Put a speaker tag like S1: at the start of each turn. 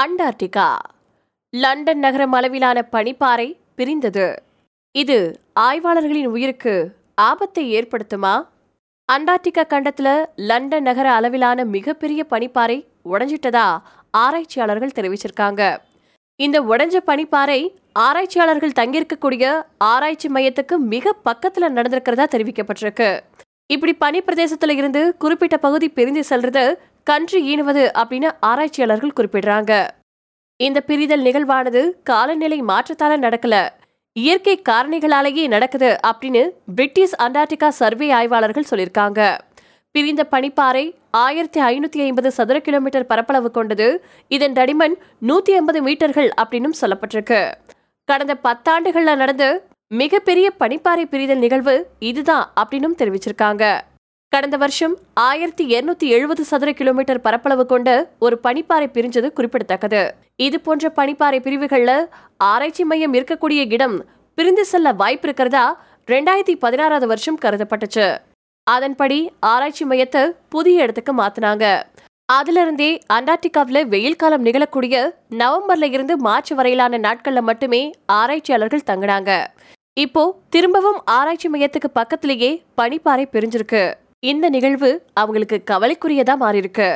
S1: Antarctica. London நகரம் அளவிலான பனிப்பாறை பிரிந்தது. இது ஆய்வாளர்களின் உயிருக்கு ஆபத்தை ஏற்படுத்துமா? அண்டார்டிகா கண்டத்துல லண்டன் நகர அளவிலான மிகப்பெரிய பனிப்பாறை உடைஞ்சிட்டதா ஆராய்ச்சியாளர்கள் தெரிவிச்சிருக்காங்க. இந்த உடைஞ்ச பனிப்பாறை ஆராய்ச்சியாளர்கள் தங்கியிருக்கக்கூடிய ஆராய்ச்சி மையத்துக்கு மிக பக்கத்துல நடந்திருக்கிறதா தெரிவிக்கப்பட்டிருக்கு. இப்படி பனி பிரதேசத்தில் இருந்து குறிப்பிட்ட பகுதி பிரிந்து செல்றது கன்று ஈனுவது அப்படின்னு ஆராய்ச்சியாளர்கள் குறிப்பிடுறாங்க. இந்த பிரிதல் நிகழ்வானது காலநிலை மாற்றத்தால நடக்கல. இயற்கை காரணிகளாலேயே நடக்குது அப்படின்னு பிரிட்டிஷ் அண்டார்டிகா சர்வே ஆய்வாளர்கள் சொல்லியிருக்காங்க. பிரிந்த பனிப்பாறை ஆயிரத்தி ஐநூற்றி ஐம்பது சதுர கிலோமீட்டர் பரப்பளவு கொண்டது. இதன் தடிமன் நூற்றி ஐம்பது மீட்டர்கள் அப்படின்னும் சொல்லப்பட்டிருக்கு. கடந்த பத்தாண்டுகளில் நடந்த மிகப்பெரிய பனிப்பாறை பிரிதல் நிகழ்வு இதுதான் அப்படின்னும் தெரிவிச்சிருக்காங்க. கடந்த வருஷம் ஆயிரத்தி இருநூத்தி எழுபது சதுர கிலோமீட்டர் பரப்பளவு கொண்ட ஒரு பனிப்பாறை பிரிஞ்சது குறிப்பிடத்தக்கது. இது போன்ற பனிப்பாறை பிரிவுகள்ல ஆராய்ச்சி மையம் இருக்கக்கூடிய இடம் பிரிந்து செல்ல வாய்ப்பு இருக்கிறதா ரெண்டாயிரத்தி பதினாறாவது வருஷம் கருதப்பட்டுச்சு. அதன்படி ஆராய்ச்சி மையத்தை புதிய இடத்துக்கு மாத்தினாங்க. அதிலிருந்தே அண்டார்டிகாவில் வெயில் காலம் நிகழக்கூடிய நவம்பர்ல இருந்து மார்ச் வரையிலான நாட்கள்ல மட்டுமே ஆராய்ச்சியாளர்கள் தங்கினாங்க. இப்போ திரும்பவும் ஆராய்ச்சி மையத்துக்கு பக்கத்திலேயே பனிப்பாறை பிரிஞ்சிருக்கு. இந்த நிகழ்வு அவங்களுக்கு கவலைக்குரியதா மாறியிருக்கு.